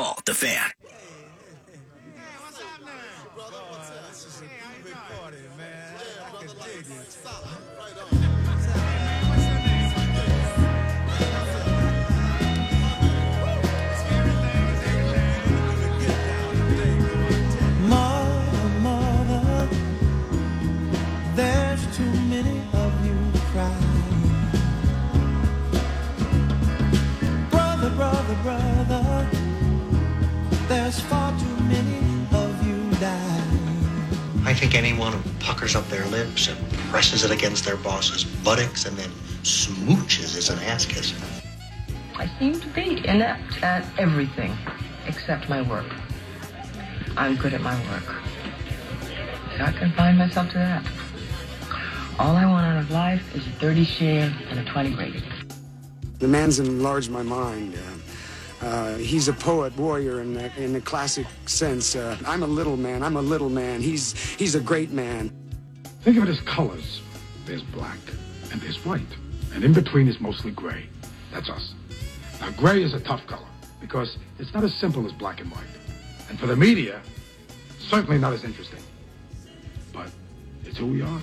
Paul, the fan. Think anyone who puckers up their lips and presses it against their boss's buttocks and then smooches is an ass kisser. I seem to be inept at everything except my work. I'm good at my work. So I confine myself to that. All I want out of life is a 30 share and a 20 rating. The man's enlarged my mind. Uh, uh, he's a poet, warrior in the, in the classic sense. Uh, I'm a little man. I'm a little man. He's he's a great man. Think of it as colors. There's black and there's white. And in between is mostly gray. That's us. Now, gray is a tough color because it's not as simple as black and white. And for the media, certainly not as interesting. But it's who we are.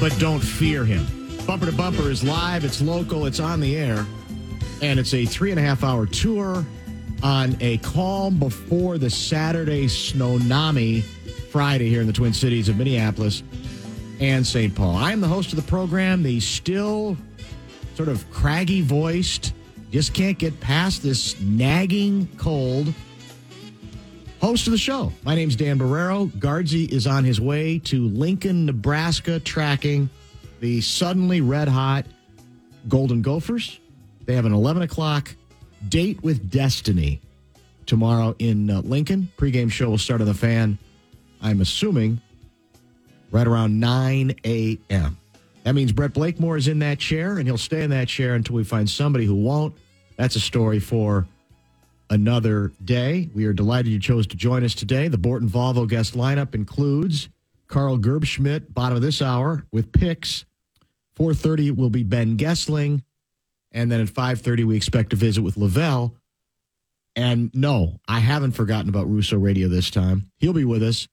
But don't fear him. Bumper to Bumper is live, it's local, it's on the air, and it's a three and a half hour tour on a calm before the Saturday Snownami Friday here in the Twin Cities of Minneapolis and St. Paul. I am the host of the program, the still sort of craggy voiced, just can't get past this nagging cold host of the show. My name's Dan Barreiro. Guardsy is on his way to Lincoln, Nebraska, tracking the suddenly red hot Golden Gophers. They have an 11 o'clock date with destiny tomorrow in uh, Lincoln. Pregame show will start on the fan, I'm assuming, right around 9 a.m. That means Brett Blakemore is in that chair, and he'll stay in that chair until we find somebody who won't. That's a story for another day. We are delighted you chose to join us today. The Borton Volvo guest lineup includes Carl Gerbschmidt, bottom of this hour, with picks. 4.30 will be Ben Goessling. And then at 5.30, we expect to visit with Lavelle. And no, I haven't forgotten about Russo Radio this time. He'll be with us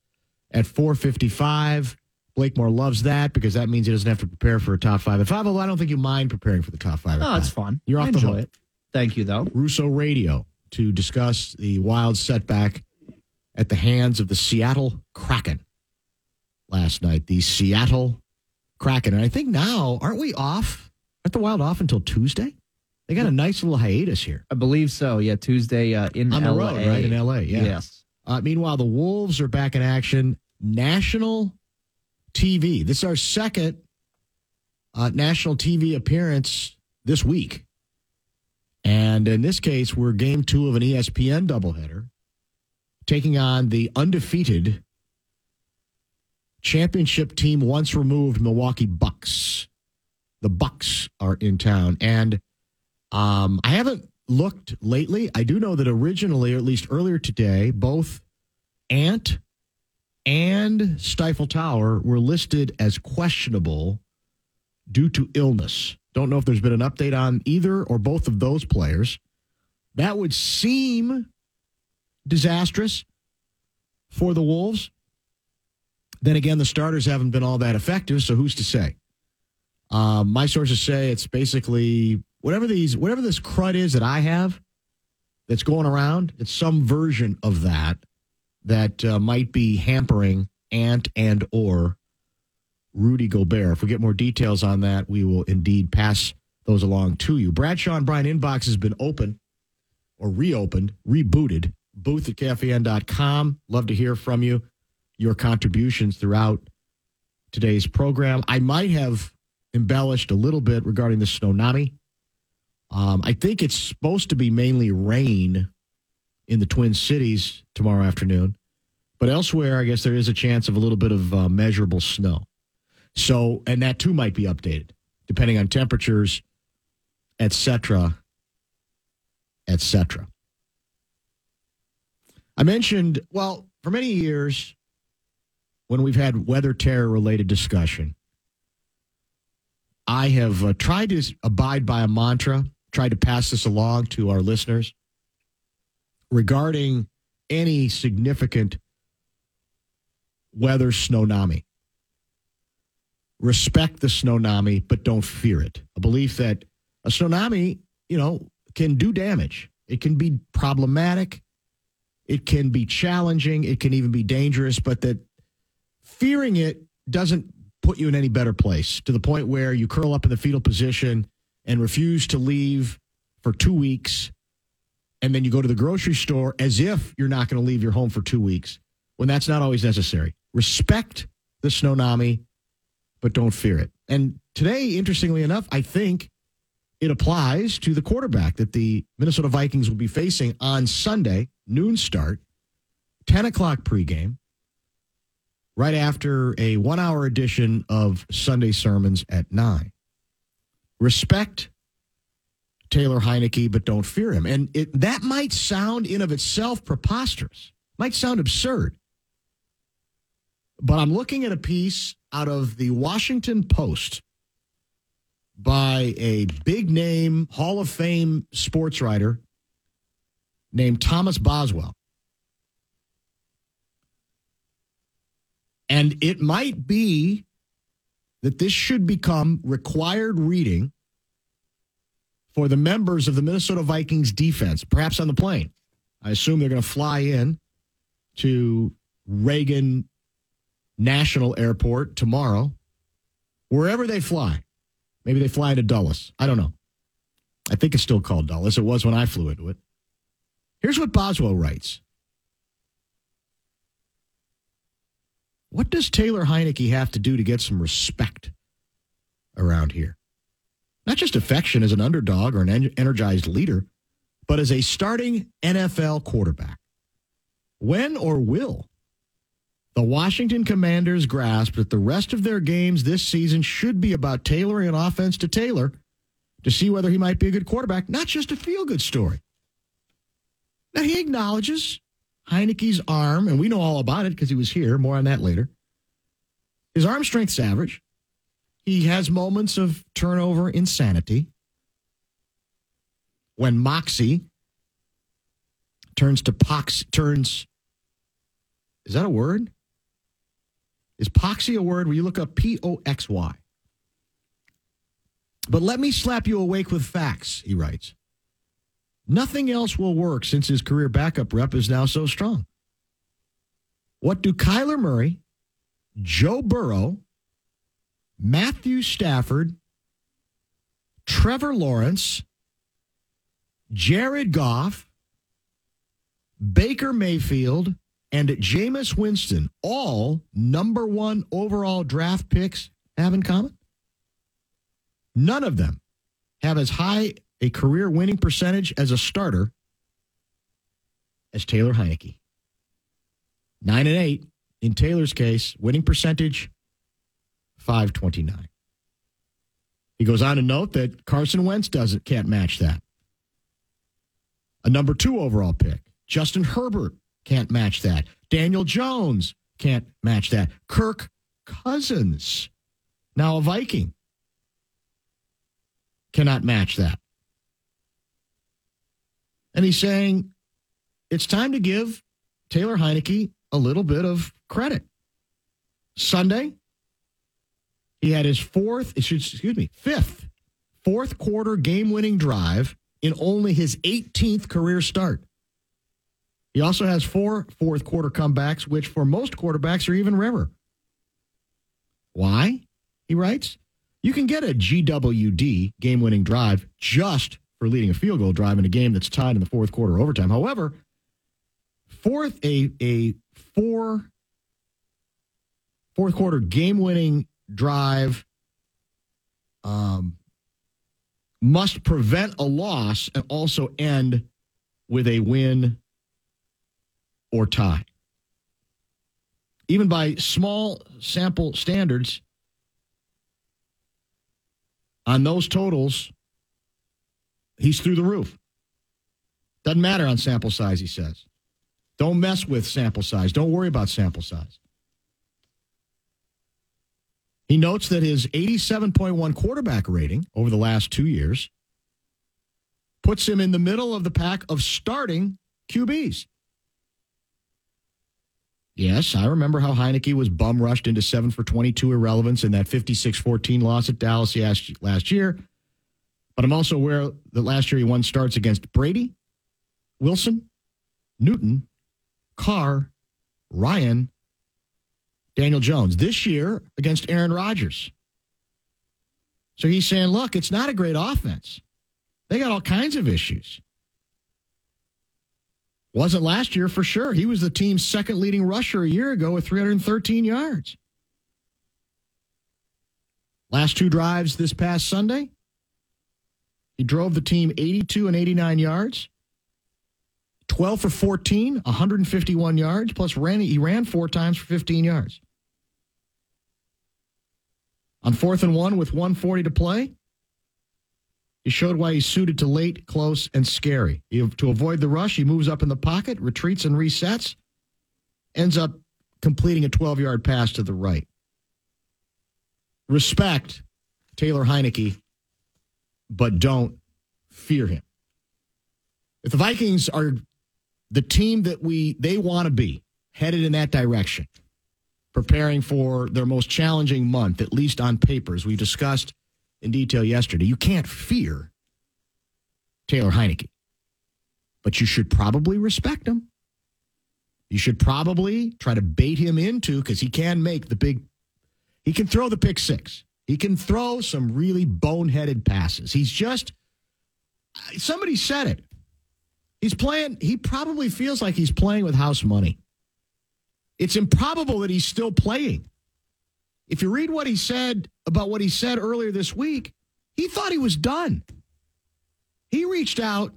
at 4.55. Blakemore loves that because that means he doesn't have to prepare for a top five at five. Although I don't think you mind preparing for the top five. at Oh, it's fun. You're I off the hook. it. Thank you, though. Russo Radio to discuss the wild setback at the hands of the Seattle Kraken last night. The Seattle Kraken. And I think now, aren't we off? Aren't the Wild off until Tuesday? They got a nice little hiatus here. I believe so. Yeah, Tuesday uh, in On the LA. road, right? In LA, yeah. Yes. Uh, meanwhile, the Wolves are back in action. National TV. This is our second uh, national TV appearance this week. And in this case, we're game two of an ESPN doubleheader, taking on the undefeated championship team once removed Milwaukee Bucks. The Bucks are in town. And um, I haven't looked lately. I do know that originally, or at least earlier today, both Ant and Stifle Tower were listed as questionable due to illness. Don't know if there's been an update on either or both of those players. That would seem disastrous for the Wolves. Then again, the starters haven't been all that effective, so who's to say? Um, my sources say it's basically whatever these whatever this crud is that I have that's going around. It's some version of that that uh, might be hampering Ant and or Rudy Gobert. If we get more details on that, we will indeed pass those along to you. Bradshaw and Brian inbox has been open or reopened, rebooted. Booth at KFAN.com. Love to hear from you, your contributions throughout today's program. I might have embellished a little bit regarding the tsunami. Um, I think it's supposed to be mainly rain in the Twin Cities tomorrow afternoon. But elsewhere, I guess there is a chance of a little bit of uh, measurable snow. So, and that too might be updated depending on temperatures, etc., etc. I mentioned, well, for many years, when we've had weather terror related discussion, I have uh, tried to abide by a mantra, tried to pass this along to our listeners regarding any significant weather snowami. Respect the snowami, but don't fear it. A belief that a snowami, you know, can do damage. It can be problematic. It can be challenging. It can even be dangerous, but that fearing it doesn't put you in any better place to the point where you curl up in the fetal position and refuse to leave for two weeks. And then you go to the grocery store as if you're not going to leave your home for two weeks when that's not always necessary. Respect the snowami, but don't fear it. And today, interestingly enough, I think it applies to the quarterback that the Minnesota Vikings will be facing on Sunday, noon start, 10 o'clock pregame, right after a one hour edition of Sunday Sermons at 9. Respect Taylor Heinicke, but don't fear him. And it, that might sound in of itself preposterous, might sound absurd. But I'm looking at a piece out of the Washington Post by a big name Hall of Fame sports writer named Thomas Boswell. And it might be that this should become required reading for the members of the Minnesota Vikings defense, perhaps on the plane. I assume they're going to fly in to Reagan National Airport tomorrow, wherever they fly. Maybe they fly into Dulles. I don't know. I think it's still called Dulles. It was when I flew into it. Here's what Boswell writes What does Taylor Heinicke have to do to get some respect around here? Not just affection as an underdog or an energized leader, but as a starting NFL quarterback. When or will the Washington Commanders grasp that the rest of their games this season should be about tailoring an offense to Taylor to see whether he might be a good quarterback, not just a feel good story? Now, he acknowledges Heinicke's arm, and we know all about it because he was here. More on that later. His arm strength's average. He has moments of turnover insanity. When Moxie turns to Pox, turns, is that a word? Is poxy a word where you look up P O X Y? But let me slap you awake with facts, he writes. Nothing else will work since his career backup rep is now so strong. What do Kyler Murray, Joe Burrow, Matthew Stafford, Trevor Lawrence, Jared Goff, Baker Mayfield, and Jameis Winston, all number one overall draft picks, have in common? None of them have as high a career winning percentage as a starter as Taylor Heinicke. Nine and eight. In Taylor's case, winning percentage 529. He goes on to note that Carson Wentz doesn't can't match that. A number two overall pick. Justin Herbert can't match that. Daniel Jones can't match that. Kirk Cousins, now a Viking, cannot match that. And he's saying it's time to give Taylor Heinicke a little bit of credit. Sunday, he had his fourth, excuse me, fifth, fourth quarter game winning drive in only his 18th career start. He also has four fourth quarter comebacks, which for most quarterbacks are even rarer. Why? He writes, you can get a GWD game winning drive just for leading a field goal drive in a game that's tied in the fourth quarter overtime. However, fourth a a four fourth quarter game winning drive um, must prevent a loss and also end with a win or tie. even by small sample standards, on those totals, he's through the roof. Doesn't matter on sample size, he says. Don't mess with sample size. Don't worry about sample size. He notes that his 87.1 quarterback rating over the last two years puts him in the middle of the pack of starting QBs. Yes, I remember how Heinicke was bum rushed into seven for 22 irrelevance in that 56 14 loss at Dallas last year. But I'm also aware that last year he won starts against Brady, Wilson, Newton, Carr, Ryan, Daniel Jones. This year against Aaron Rodgers. So he's saying, look, it's not a great offense. They got all kinds of issues. Wasn't last year for sure. He was the team's second leading rusher a year ago with 313 yards. Last two drives this past Sunday, he drove the team 82 and 89 yards. 12 for 14, 151 yards, plus ran, he ran four times for 15 yards. On fourth and one with 140 to play, he showed why he's suited to late, close, and scary. He, to avoid the rush, he moves up in the pocket, retreats and resets, ends up completing a 12 yard pass to the right. Respect Taylor Heinicke, but don't fear him. If the Vikings are the team that we they want to be, headed in that direction, preparing for their most challenging month, at least on paper, as we discussed in detail yesterday. You can't fear Taylor Heinicke, but you should probably respect him. You should probably try to bait him into because he can make the big, he can throw the pick six. He can throw some really boneheaded passes. He's just, somebody said it. He's playing, he probably feels like he's playing with house money. It's improbable that he's still playing. If you read what he said about what he said earlier this week, he thought he was done. He reached out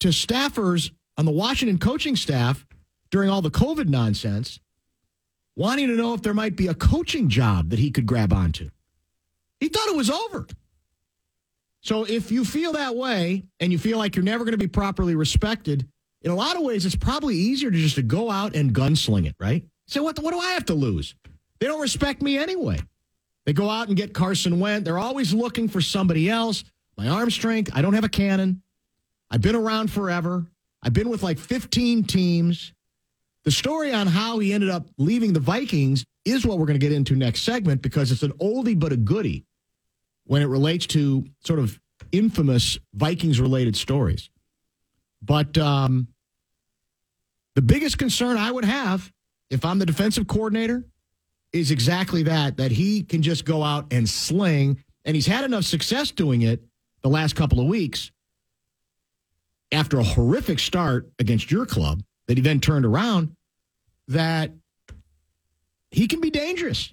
to staffers on the Washington coaching staff during all the COVID nonsense, wanting to know if there might be a coaching job that he could grab onto. He thought it was over. So if you feel that way and you feel like you're never going to be properly respected, in a lot of ways, it's probably easier to just to go out and gunsling it, right? So what, what do I have to lose? They don't respect me anyway. They go out and get Carson Wentz. They're always looking for somebody else. My arm strength, I don't have a cannon. I've been around forever. I've been with like 15 teams. The story on how he ended up leaving the Vikings is what we're going to get into next segment because it's an oldie but a goodie when it relates to sort of infamous Vikings related stories. But um, the biggest concern I would have if I'm the defensive coordinator is exactly that, that he can just go out and sling. And he's had enough success doing it the last couple of weeks after a horrific start against your club that he then turned around that he can be dangerous.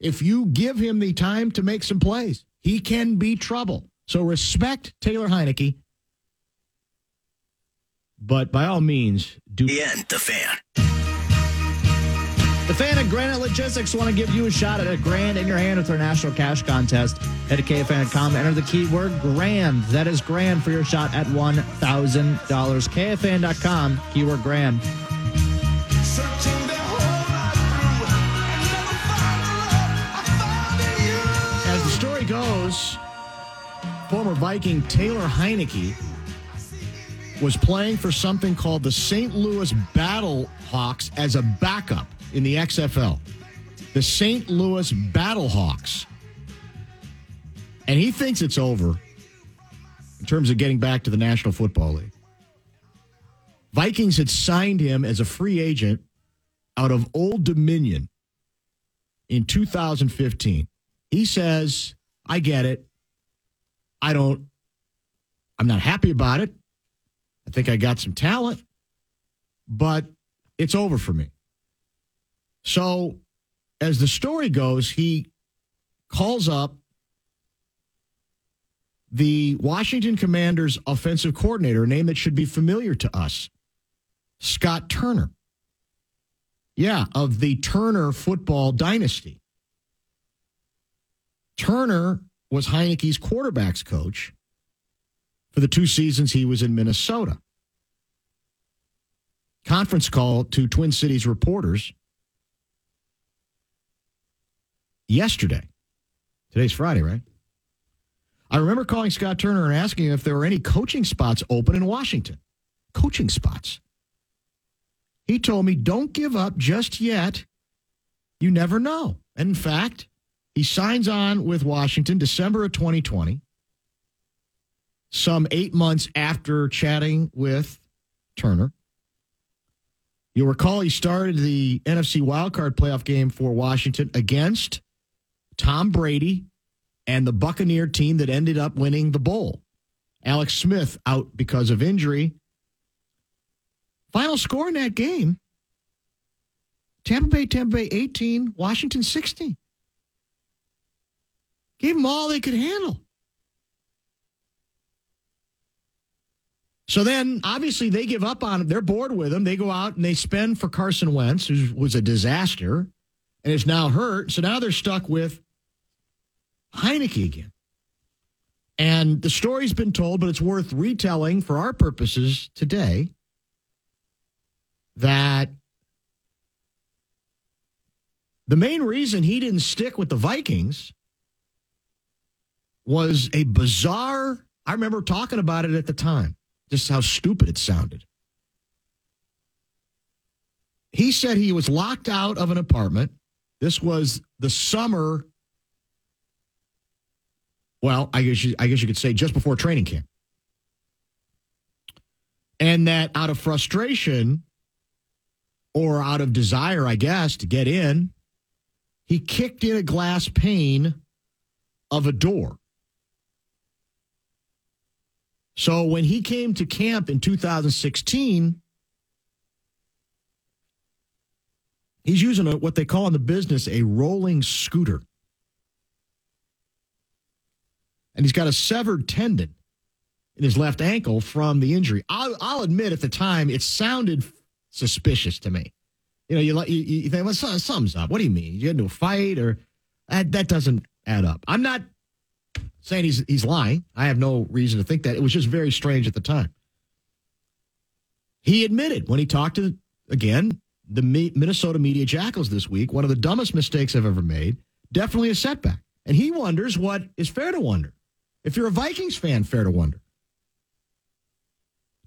If you give him the time to make some plays, he can be trouble. So respect Taylor Heinicke. But by all means, do. The end, the fan. The fan at Granite Logistics want to give you a shot at a grand in your hand with our national cash contest. Head to KFAN.com, enter the keyword grand. That is grand for your shot at $1,000. KFAN.com, keyword grand. As the story goes, former Viking Taylor Heinicke was playing for something called the St. Louis Battle Hawks as a backup in the XFL. The St. Louis Battlehawks. And he thinks it's over in terms of getting back to the National Football League. Vikings had signed him as a free agent out of Old Dominion in 2015. He says, I get it. I don't, I'm not happy about it. I think I got some talent, but it's over for me. So, as the story goes, he calls up the Washington Commanders offensive coordinator, a name that should be familiar to us, Scott Turner. Yeah, of the Turner football dynasty. Turner was Heinicke's quarterbacks coach for the two seasons he was in Minnesota. Conference call to Twin Cities reporters yesterday. Today's Friday, right? I remember calling Scott Turner and asking him if there were any coaching spots open in Washington. Coaching spots. He told me, don't give up just yet. You never know. And in fact, he signs on with Washington December of 2020, some eight months after chatting with Turner. You'll recall he started the NFC wildcard playoff game for Washington against Tom Brady and the Buccaneer team that ended up winning the bowl. Alex Smith out because of injury. Final score in that game Tampa Bay, Tampa Bay 18, Washington 16. Gave them all they could handle. So then, obviously, they give up on it. They're bored with him. They go out and they spend for Carson Wentz, who was a disaster and is now hurt. So now they're stuck with Heinicke again. And the story's been told, but it's worth retelling for our purposes today that the main reason he didn't stick with the Vikings was a bizarre. I remember talking about it at the time, just how stupid it sounded. He said he was locked out of an apartment. This was the summer well, I guess you, I guess you could say just before training camp. And that out of frustration or out of desire, I guess, to get in, he kicked in a glass pane of a door. So when he came to camp in 2016, he's using a, what they call in the business a rolling scooter. And he's got a severed tendon in his left ankle from the injury. I'll, I'll admit at the time it sounded suspicious to me. You know, you you, you think, well, something's up. What do you mean? You had no fight, or that that doesn't add up. I'm not saying he's he's lying. I have no reason to think that. It was just very strange at the time. He admitted when he talked to again the Minnesota media jackals this week, one of the dumbest mistakes I've ever made. Definitely a setback, and he wonders what is fair to wonder. If you're a Vikings fan, fair to wonder.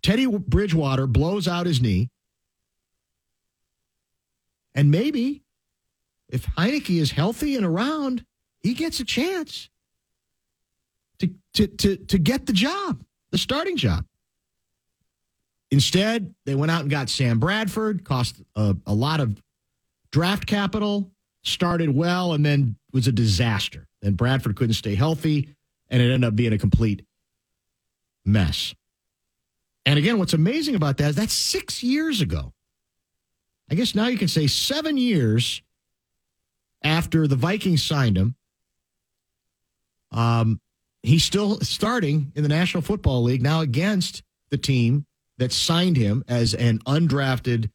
Teddy Bridgewater blows out his knee. And maybe if Heinicke is healthy and around, he gets a chance to, to, to, to get the job, the starting job. Instead, they went out and got Sam Bradford, cost a, a lot of draft capital, started well, and then was a disaster. And Bradford couldn't stay healthy and it ended up being a complete mess. And again, what's amazing about that is that's six years ago. I guess now you can say seven years after the Vikings signed him. Um, he's still starting in the National Football League now against the team that signed him as an undrafted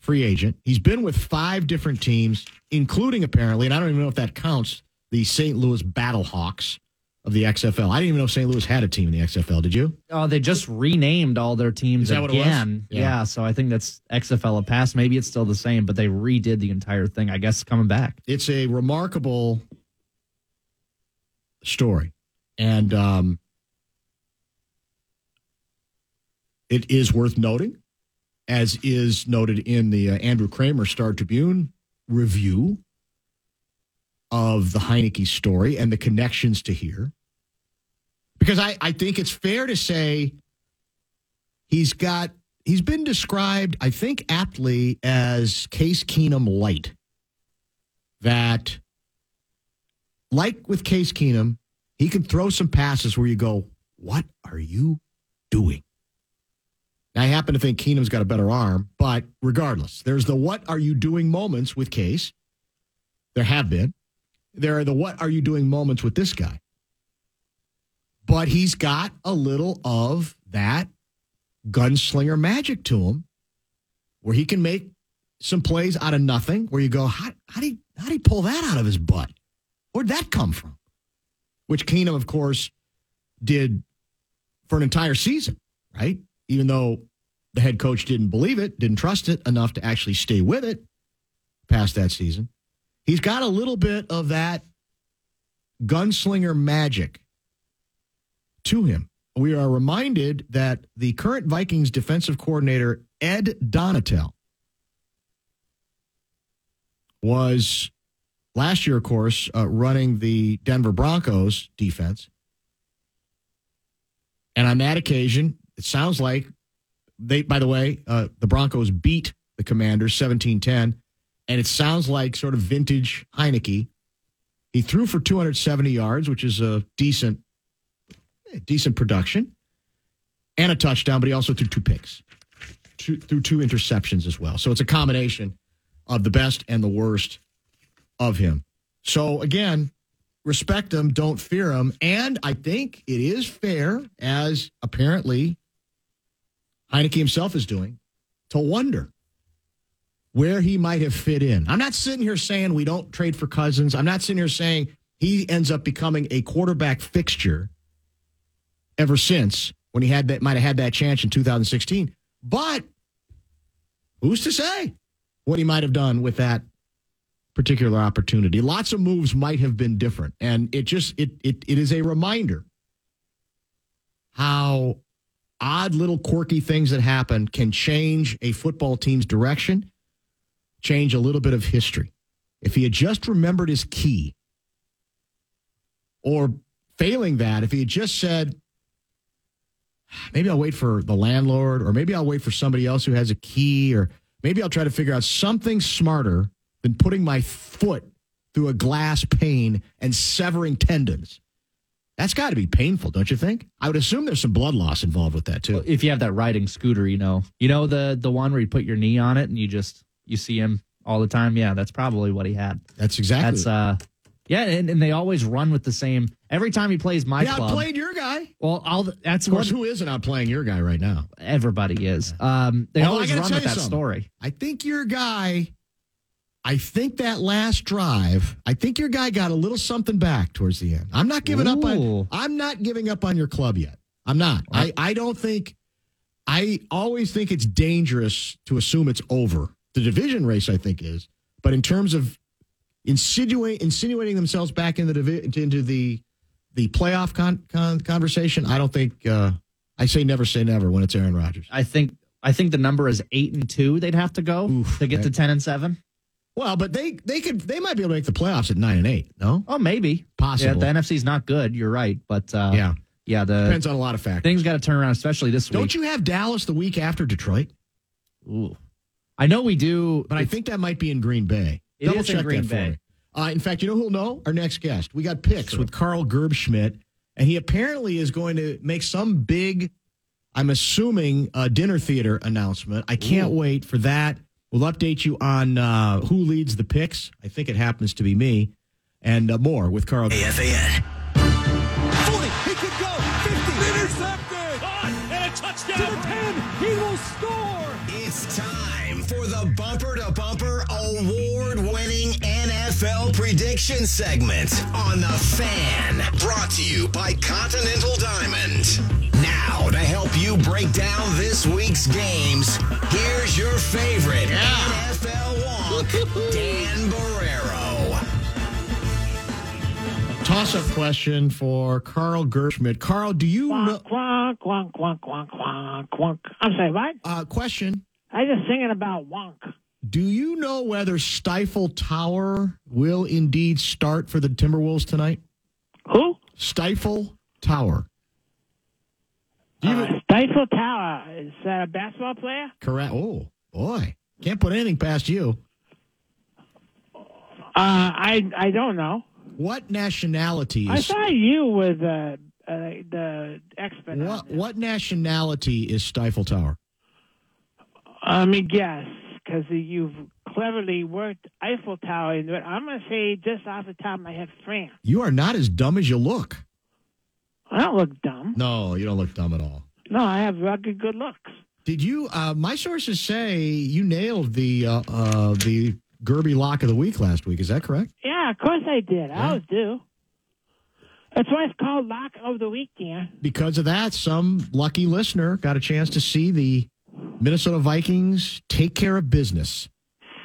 free agent. He's been with five different teams, including apparently, and I don't even know if that counts, the St. Louis Battlehawks of the XFL. I didn't even know St. Louis had a team in the XFL. Did you? Oh, they just renamed all their teams again. Yeah. yeah. so I think that's XFL a pass. Maybe it's still the same, but they redid the entire thing. I guess coming back. It's a remarkable story, and um, it is worth noting, as is noted in the uh, Andrew Krammer Star Tribune review of the Heinicke story and the connections to here. Because I, I think it's fair to say he's got he's been described, I think, aptly as Case Keenum light. That like with Case Keenum, he can throw some passes where you go, What are you doing? Now, I happen to think Keenum's got a better arm, but regardless, there's the what are you doing moments with Case. There have been there are the what are you doing moments with this guy. But he's got a little of that gunslinger magic to him where he can make some plays out of nothing where you go, how how did he, how did he pull that out of his butt? Where'd that come from? Which Keenum, of course, did for an entire season, right? Even though the head coach didn't believe it, didn't trust it enough to actually stay with it past that season. He's got a little bit of that gunslinger magic to him. We are reminded that the current Vikings defensive coordinator, Ed Donatell, was last year, of course, uh, running the Denver Broncos defense. And on that occasion, it sounds like they, by the way, uh, the Broncos beat the Commanders 17 10. And it sounds like sort of vintage Heinicke. He threw for 270 yards, which is a decent, eh, decent production, and a touchdown, but he also threw two picks, two, threw two interceptions as well. So it's a combination of the best and the worst of him. So again, respect him, don't fear him. And I think it is fair, as apparently Heinicke himself is doing, to wonder where he might have fit in. I'm not sitting here saying we don't trade for Cousins. I'm not sitting here saying he ends up becoming a quarterback fixture ever since when he had that might have had that chance in 2016. But who's to say what he might have done with that particular opportunity? Lots of moves might have been different. And it just it it it is a reminder how odd little quirky things that happen can change a football team's direction change a little bit of history. If he had just remembered his key, or failing that, if he had just said, maybe I'll wait for the landlord, or maybe I'll wait for somebody else who has a key, or maybe I'll try to figure out something smarter than putting my foot through a glass pane and severing tendons. That's got to be painful, don't you think? I would assume there's some blood loss involved with that too. If you have that riding scooter, you know, you know the the one where you put your knee on it and you just you see him all the time. Yeah, that's probably what he had. That's exactly. That's uh, yeah, and, and they always run with the same. Every time he plays my he club, outplayed your guy. well, all the, that's Of course, what who isn't outplaying your guy right now? everybody is. Um, they Although always run with that something. story. I think your guy, I think that last drive, I think your guy got a little something back towards the end. I'm not giving up on I'm not giving up on your club yet. I'm not. I, I don't think I always think it's dangerous to assume it's over. The division race, I think, is. But in terms of insinuate, insinuating themselves back into the into the the playoff con, con, conversation, I don't think uh, I say never say never when it's Aaron Rodgers. I think I think the number is eight and two. They'd have to go Oof, to get to ten and seven. Well, but they they could they might be able to make the playoffs at nine and eight. No, Oh, maybe Possible. Yeah, the NFC's not good. You're right, but uh, yeah, yeah, the depends on a lot of factors. things got to turn around, especially this week. Don't you have Dallas the week after Detroit? Ooh. I know we do, But I think that might be in Green Bay. It Double is in Green that for Bay. me. Uh, in fact, you know who'll know? Our next guest. We got picks with Carl Gerbschmidt, and he apparently is going to make some big, I'm assuming, uh, dinner theater announcement. I can't wait for that. We'll update you on uh, who leads the picks. I think it happens to be me, and uh, more with Carl. AFAN. 40, he could go. 50, intercepted. and a touchdown. To the 10, he will score. It's time for the Bumper to Bumper award winning NFL prediction segment on The Fan. Brought to you by Continental Diamond. Now, to help you break down this week's games, here's your favorite NFL wonk, Dan Barreiro. Toss up question for Carl Gerbschmidt. Carl, do you know? Quonk, quonk, quonk, quonk, quonk, quonk. I'm sorry, what? Uh, question. I just singing about wonk. Do you know whether Stifle Tower will indeed start for the Timberwolves tonight? Who? Stifle Tower. Do you Uh, Stifle Tower. Is that a basketball player? correct? Oh boy, can't put anything past you. Uh, I I don't know. What nationality I is thought you were the uh, the expert. what? What nationality is Stifle Tower? Let me guess, because you've cleverly worked Eiffel Tower. into it. I'm gonna say just off the top of my head, France. You are not as dumb as you look. I don't look dumb. No, you don't look dumb at all. No, I have rugged good looks. Did you? Uh, my sources say you nailed the uh, uh, the Gerby lock of the week last week. Is that correct? Yeah, of course I did. I Yeah. always do. That's why it's called Lock of the Week, Dan. Because of that, some lucky listener got a chance to see the Minnesota Vikings take care of business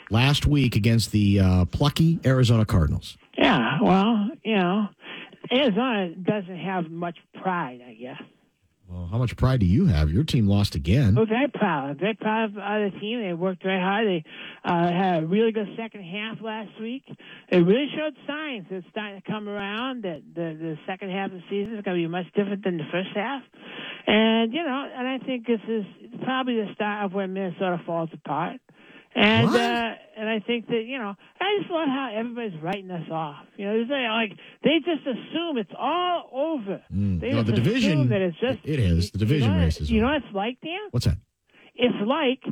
last week against the uh, plucky Arizona Cardinals. Yeah, well, you know, Arizona doesn't have much pride, I guess. Well, how much pride do you have? Your team lost again. We're very proud. Very proud of uh, the team. They worked very hard. They uh, had a really good second half last week. They really showed signs that it's starting to come around. That the the second half of the season is going to be much different than the first half. And you know, and I think this is probably the start of where Minnesota falls apart. And What? uh, and I think that you know, I just love how everybody's writing us off. You know, they like they just assume it's all over. Mm, They no, the division- assume that it's just it is. The you division know, race is You know what it's like, Dan? What's that? It's like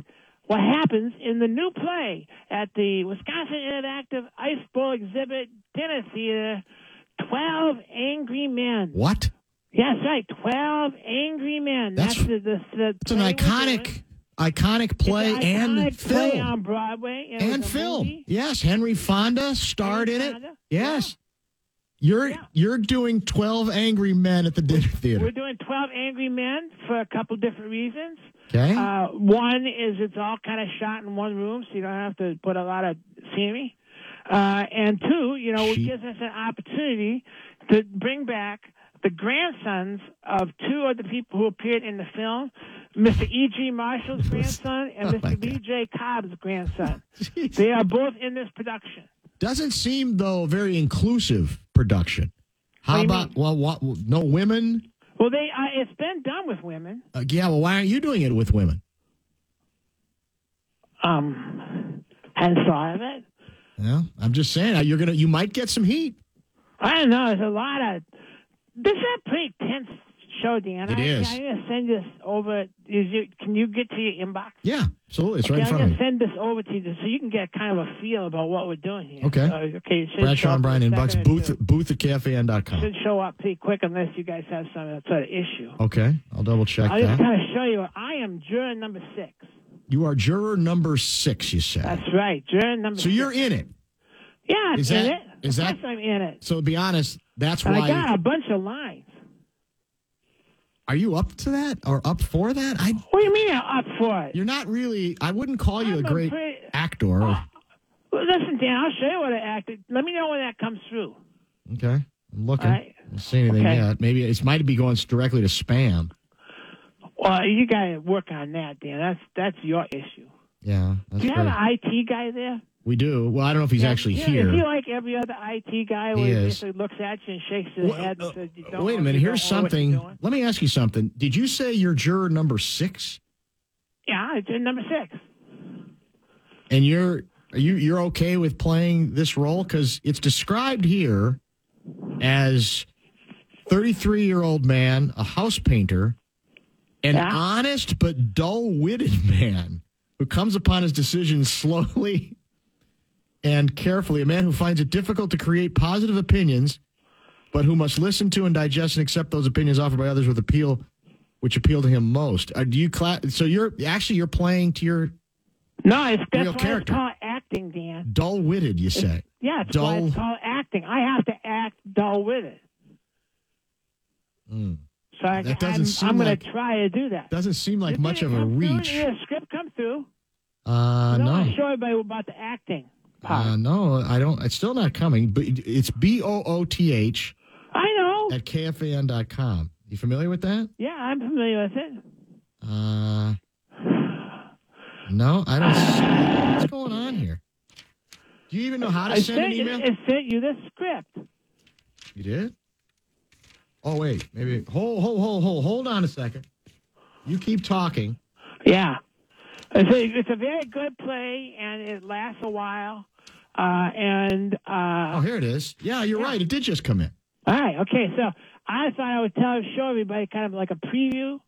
what happens in the new play at the Wisconsin Interactive Ice Bowl Exhibit Dinner Theater. Twelve Angry Men. What? Yes, right. Twelve Angry Men. That's- That's, the, the, the It's an iconic, iconic play an and iconic play film. on Broadway and, it and film. movie. Yes, Henry Fonda starred Henry in it. Fonda, Yes. You're Yeah. you're doing 12 angry men at the dinner theater. We're doing Twelve Angry Men for a couple different reasons. Okay? Uh, one is it's all kind of shot in one room, so you don't have to put a lot of scenery. Uh, and two, you know, it gives us an opportunity to bring back the grandsons of two of the people who appeared in the film, Mr. E.G. Marshall's grandson and Oh, Mr. B.J. Cobb's grandson. Jeez. They are both in this production. Doesn't seem though very inclusive production. How about well, what, no women? Well, they uh, it's been done with women. Uh, yeah, well, why aren't you doing it with women? Um, hadn't thought of it. Yeah, I'm just saying uh, you're gonna you might get some heat. I don't know. There's a lot of. This is a pretty tense show, Dan. It I, is. I'm gonna send this over. Is you, can you get to your inbox? Yeah, absolutely. It's right okay, in I'm front of gonna send this over to you so you can get kind of a feel about what we're doing here. Okay. So, okay. Bradshaw and Brian inbox booth booth at kfan.com. Should show up pretty quick unless you guys have some uh, sort of issue. Okay, I'll double check I'll just that. kind of show you. I am juror number six. You are juror number six. You said. That's right, juror number. So six. you're in it. Yeah, Is I'm in that- it. is that- I'm in it. So to be honest, that's And I got a bunch of lines. Are you up to that or up for that? I. What do you mean I'm up for it? You're not really. I wouldn't call you I'm a great pretty- actor. or- oh, Well, listen, Dan, I'll show you what I acted. Let me know when that comes through. Okay, I'm looking. Right. I don't see anything Okay. yet. Maybe it might be going directly to spam. Well, you got to work on that, Dan. That's that's your issue. Yeah, Do you have an IT guy there? We do. Well, I don't know if he's Yeah, actually yeah, here. Is he like every other IT guy He where he is. basically looks at you and shakes his Well, head and uh, says, you don't Wait a minute. Here's don't know what you're something. Let me ask you something. Did you say you're juror number six? Yeah, it's in number six. And you're are you you're okay with playing this role because it's described here as 33 year old man, a house painter, an Yeah. honest but dull witted man who comes upon his decisions slowly and carefully. A man who finds it difficult to create positive opinions, but who must listen to and digest and accept those opinions offered by others with appeal, which appeal to him most. Uh, do you so you're actually you're playing to your No, it's that's Real why character. it's called acting, Dan. dull witted. You say. Yeah, it's Dull. it's called acting. I have to act dull with it. Mm. So I, That doesn't I'm, I'm going to try to do that. Doesn't seem like much of a through? reach. Did the script come through? Uh, I don't want no. to show everybody about the acting part. Uh, no, I don't. It's still not coming. But it's B O O T H I know. at kfan.com. You familiar with that? Yeah, I'm familiar with it. Uh, no, I don't see. What's going on here? Do you even know how to I send an sent, email? it sent you the script. You did? Oh, wait. Maybe. Hold, hold, hold, hold. Hold on a second. You keep talking. Yeah. It's a, it's a very good play, and it lasts a while. Uh, and uh, Oh, here it is. Yeah, you're right. It did just come in. all right, okay. So I thought I would tell, show everybody kind of like a preview.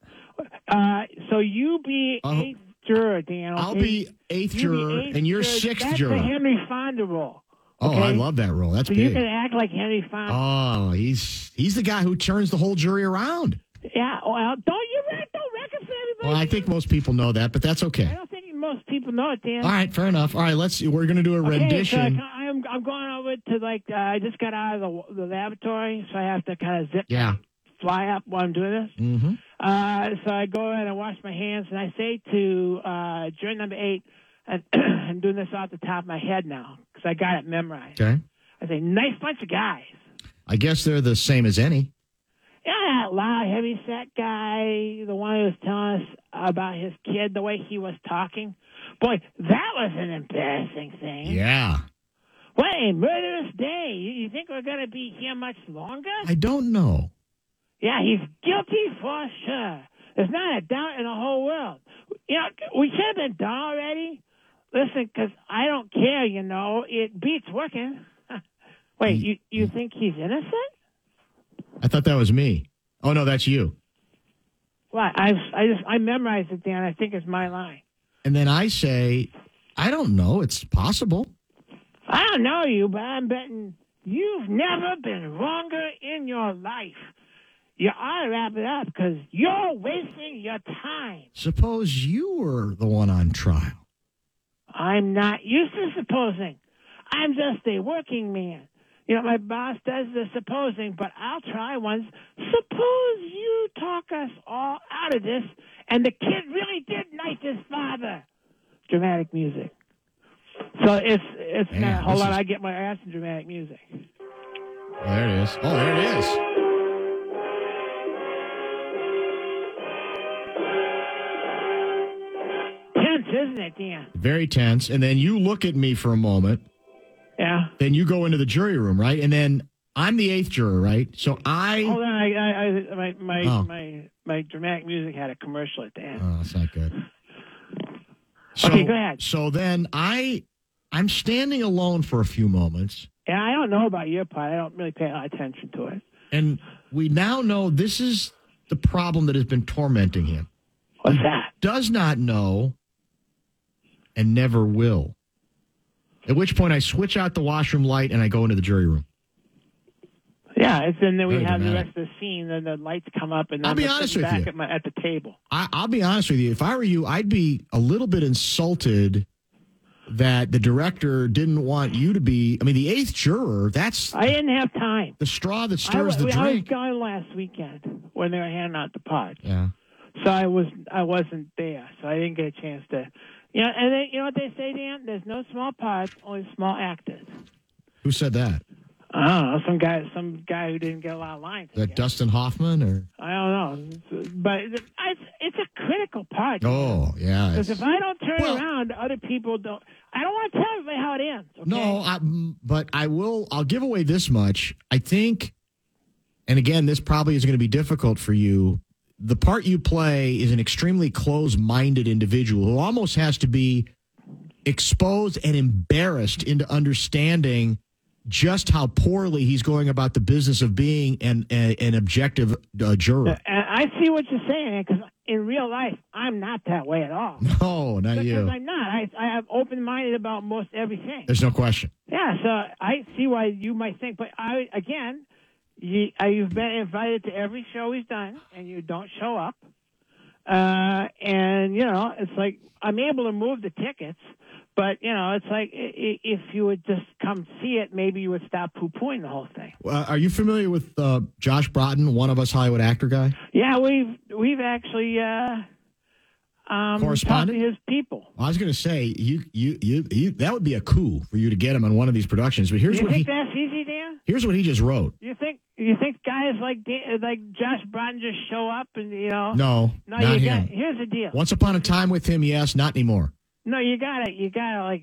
Uh, so you be Oh. eighth juror, Dan. I'll okay? be eighth You be juror, eighth and you're juror. sixth That's juror. the Henry Fonda role. Oh, I love that role. That's So you can act like Henry Fonda. Oh, he's he's the guy who turns the whole jury around. Yeah, well, don't you don't reckon for Well, I think most people know that, but that's okay. Most people know it, Dan. All right, fair enough. All right, let's see. We're going to do a Okay, rendition. so I'm I'm going over to like uh, I just got out of the, the laboratory, so I have to kind of zip Yeah. fly up while I'm doing this. Mm-hmm. Uh, so I go in and wash my hands, and I say to uh, joint number eight, and I'm doing this off the top of my head now because I got it memorized. Okay. I say, nice bunch of guys. I guess they're the same as any. Yeah, that loud, heavy set guy, the one who was telling us about his kid, the way he was talking. Boy, that was an embarrassing thing. Yeah. What a murderous day. You, think we're going to be here much longer? I don't know. Yeah, he's guilty for sure. There's not a doubt in the whole world. You know, we should have been done already. Listen, because I don't care, you know. It beats working. Wait, mm. you, you think he's innocent? I thought that was me. Oh no, that's you. Well, I I just I memorized it, Dan. I think it's my line. And then I say, I don't know. It's possible. I don't know you, but I'm betting you've never been wronger in your life. You ought to wrap it up because you're wasting your time. Suppose you were the one on trial. I'm not used to supposing. I'm just a working man. You know, my boss does the supposing, but I'll try once. Suppose you talk us all out of this, and the kid really did knife his father. Dramatic music. So it's it's Man, not a whole lot. is- I get my ass in dramatic music. Oh, there it is. Oh, there it is. Tense, isn't it, Dan? Very tense. And then you look at me for a moment. Then you go into the jury room, right? And then I'm the eighth juror, right? So I. Hold on, I, I, I my my, Oh. my my dramatic music had a commercial at the end. Oh, that's not good. So, Okay, go ahead. So then I, I'm standing alone for a few moments, And I don't know about your part. I don't really pay a lot of attention to it. and we now know this is the problem that has been tormenting him. What's that? Does not know, and never will. At which point I switch out the washroom light and I go into the jury room. Yeah, and then we Very have the rest of the scene. Then the lights come up, and I'll be we're honest with back you. at, my, at the table. I, I'll be honest with you. If I were you, I'd be a little bit insulted that the director didn't want you to be. I mean, the eighth juror. That's I didn't have time. the straw that stirs wa- the I was drink. gone last weekend when they were handing out the pods, Yeah. so I was I wasn't there, so I didn't get a chance to. Know, and they, you know what they say, Dan? There's no small parts, only small actors. Who said that? I don't know, some guy, some guy who didn't get a lot of lines. That Dustin Hoffman or? I don't know, but it's, it's a critical part. Oh, yeah. Because if I don't turn Well- around, other people don't. I don't want to tell everybody how it ends. Okay? No, I, but I will. I'll give away this much. I think, and again, this probably is going to be difficult for you. The part you play is an extremely close-minded individual who almost has to be exposed and embarrassed into understanding just how poorly he's going about the business of being an a, an objective uh, juror. And I see what you're saying because in real life, I'm not that way at all. No, not because you. I'm not. I I have open minded about most everything. There's no question. Yeah, so I see why you might think, but I again, you, uh, you've been invited to every show he's done, and you don't show up. Uh, and you know, it's like I'm able to move the tickets, but you know, it's like if you would just come see it, maybe you would stop poo pooing the whole thing. Uh, are you familiar with uh, Josh Broughton, one of us Hollywood actor guy? Yeah, we've we've actually uh, um, talked to his people. I was going to say you, you, you, you, that would be a coup for you to get him on one of these productions. But here's you what he, that's easy, Dan? here's what he just wrote. You think you think guys like like Josh Broughton just show up and you know? No, no. not you him. got here's the deal. Once upon a time with him, yes, not anymore. No, you gotta you gotta like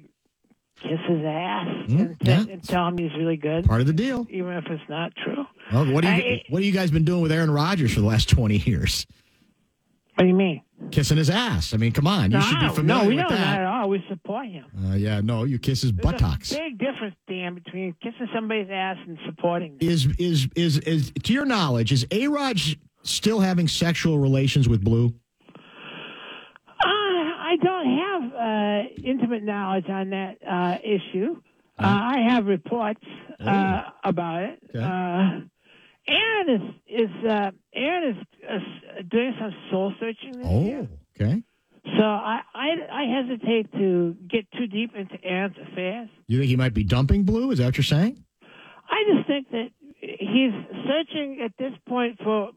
kiss his ass Mm, and, yeah. and tell him he's really good, Part of the deal. even if it's not true. Well, what do you, I- what have you guys been doing with Aaron Rodgers for the last twenty years? What do you mean? Kissing his ass. I mean, come on, you no, should be familiar no, we with don't not that. at all. We support him. Uh, yeah, no, you kiss his There's buttocks. big difference, Dan, between kissing somebody's ass and supporting them. Is is is is to your knowledge, is A Rod still having sexual relations with Blue? Uh, I don't have uh, intimate knowledge on that uh, issue. Uh, I have reports uh, about it. Okay. Aaron is is uh, Aaron is uh, doing some soul searching this year. Oh, Okay. So I, I, I hesitate to get too deep into Aaron's affairs. You think he might be dumping Blue? Is that what you're saying? I just think that he's searching at this point for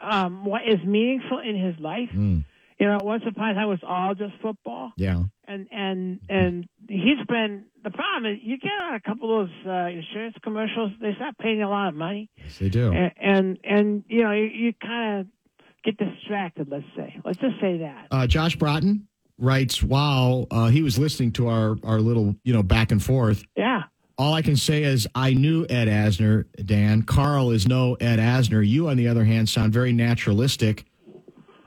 um, what is meaningful in his life. Mm. You know, once upon a time it was all just football, Yeah. And and and he's been. The problem is you get on a couple of those uh, insurance commercials, they start paying a lot of money, Yes, they do. and and, and you know you, you kind of get distracted. Let's say, let's just say that. Uh, Josh Broughton writes, "Wow, uh, he was listening to our our little you know back and forth. Yeah. All I can say is I knew Ed Asner. Dan Carl is no Ed Asner. You, on the other hand, sound very naturalistic.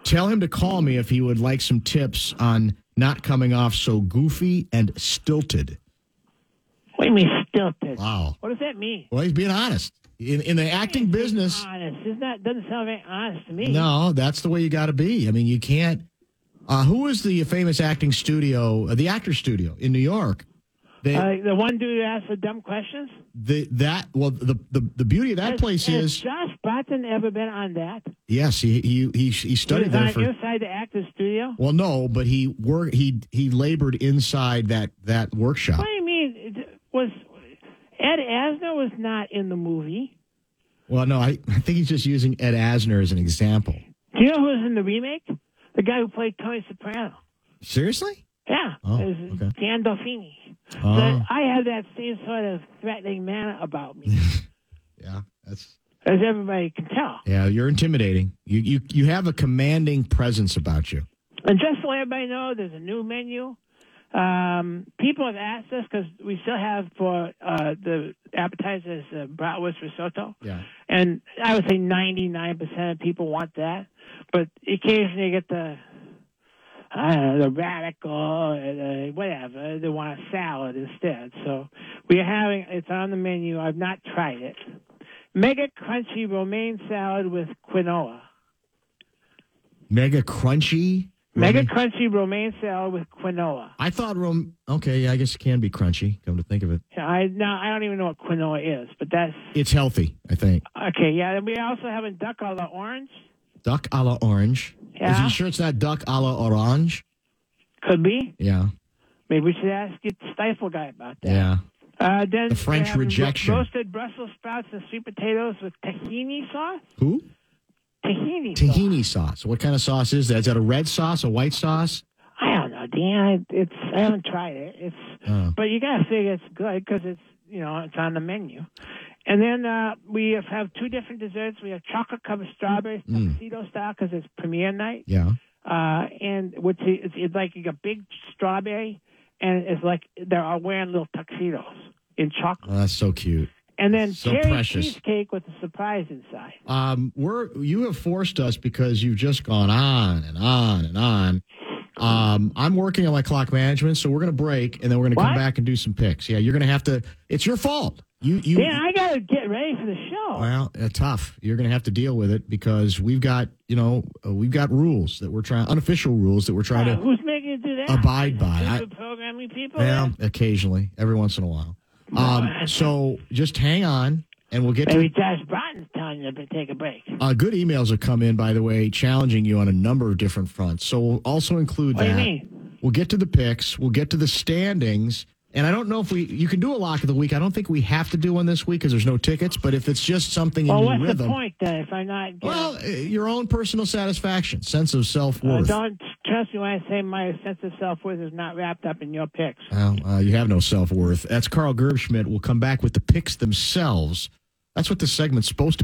Tell him to call me if he would like some tips on not coming off so goofy and stilted. What do you mean stilted? Wow. What does that mean? Well, he's being honest in in the acting business. Honest, doesn't sound very honest to me. No, that's the way you got to be. I mean, you can't. Uh, who is the famous acting studio, uh, the actor studio in New York? They, Uh, the one dude who asked for dumb questions. the that well, the the, the beauty of that place is Josh Broughton ever been on that? yes, he he he, he He studied was there for. inside the actor's studio. Well, no, but he worked. He he labored inside that that workshop. What do you mean? It- Was Ed Asner was not in the movie? Well, no, I, I think he's just using Ed Asner as an example. Do you know who was in the remake? The guy who played Tony Soprano. Seriously? Yeah, Oh, okay. Gandolfini. Oh. So I had that same sort of threatening manner about me, Yeah, that's as everybody can tell. yeah. You're intimidating. You you you have a commanding presence about you. And just so everybody know, there's a new menu. Um, people have asked us because we still have for uh, the appetizers uh, bratwurst risotto, Yeah. and I would say 99% of people want that. But occasionally you get the I don't know, the radical, uh, whatever. They want a salad instead. So we're having it's on the menu. I've not tried it. Mega crunchy romaine salad with quinoa. Mega crunchy. Mega Romaine- crunchy romaine salad with quinoa. I thought rom. Okay, yeah, I guess it can be crunchy. Come to think of it, Yeah, I now I don't even know what quinoa is, but that's it's healthy. I think okay. Yeah, and we also have a duck a la orange. duck a la orange. Is Yeah. you sure it's not duck a la orange? Could be. Yeah, Maybe we should ask the stifle guy about that. yeah. Uh, then The French ro- rejection. roasted Brussels sprouts and sweet potatoes with tahini sauce. Who? Tahini. Tahini sauce. What kind of sauce is that? Is that a red sauce, a white sauce? I don't know, Dan. It's I haven't tried it. It's Oh. but you gotta figure it's good because it's you know it's on the menu. And then uh, we have, have two different desserts. We have chocolate covered strawberries, Mm. tuxedo style, because it's premiere night. Yeah. Uh, and which is it's, it's like got big strawberry, and it's like they're all wearing little tuxedos in chocolate. Oh, that's so cute. And then so cherry precious. cheesecake with a surprise inside. Um, we're you have forced us because you've just gone on and on and on. Um, I'm working on my clock management, so we're going to break and then we're going to come back and do some picks. Yeah, you're going to have to. It's your fault. You you. Dan, I gotta get ready for the show. Well, uh, tough. You're going to have to deal with it because we've got, you know, uh, we've got rules that we're trying, unofficial rules that we're trying Uh, to who's you do that? abide by. I, Stupid programming people. well, occasionally, every once in a while. Um, so just hang on, and we'll get Maybe to. Josh Broughton's telling you to take a break. Uh, good emails have come in, by the way, challenging you on a number of different fronts. So we'll also include What that. We'll get to the picks. We'll get to the standings. And I don't know if we you can do a lock of the week. I don't think we have to do one this week because there's no tickets. But if it's just something in Well, your what's rhythm, the point then if I'm not? Well, uh, your own personal satisfaction, sense of self uh, worth. don't trust me when I say my sense of self worth is not wrapped up in your picks. Well, uh, you have no self worth. That's Carl Gerbschmidt. We'll come back with the picks themselves. That's what this segment's supposed to be.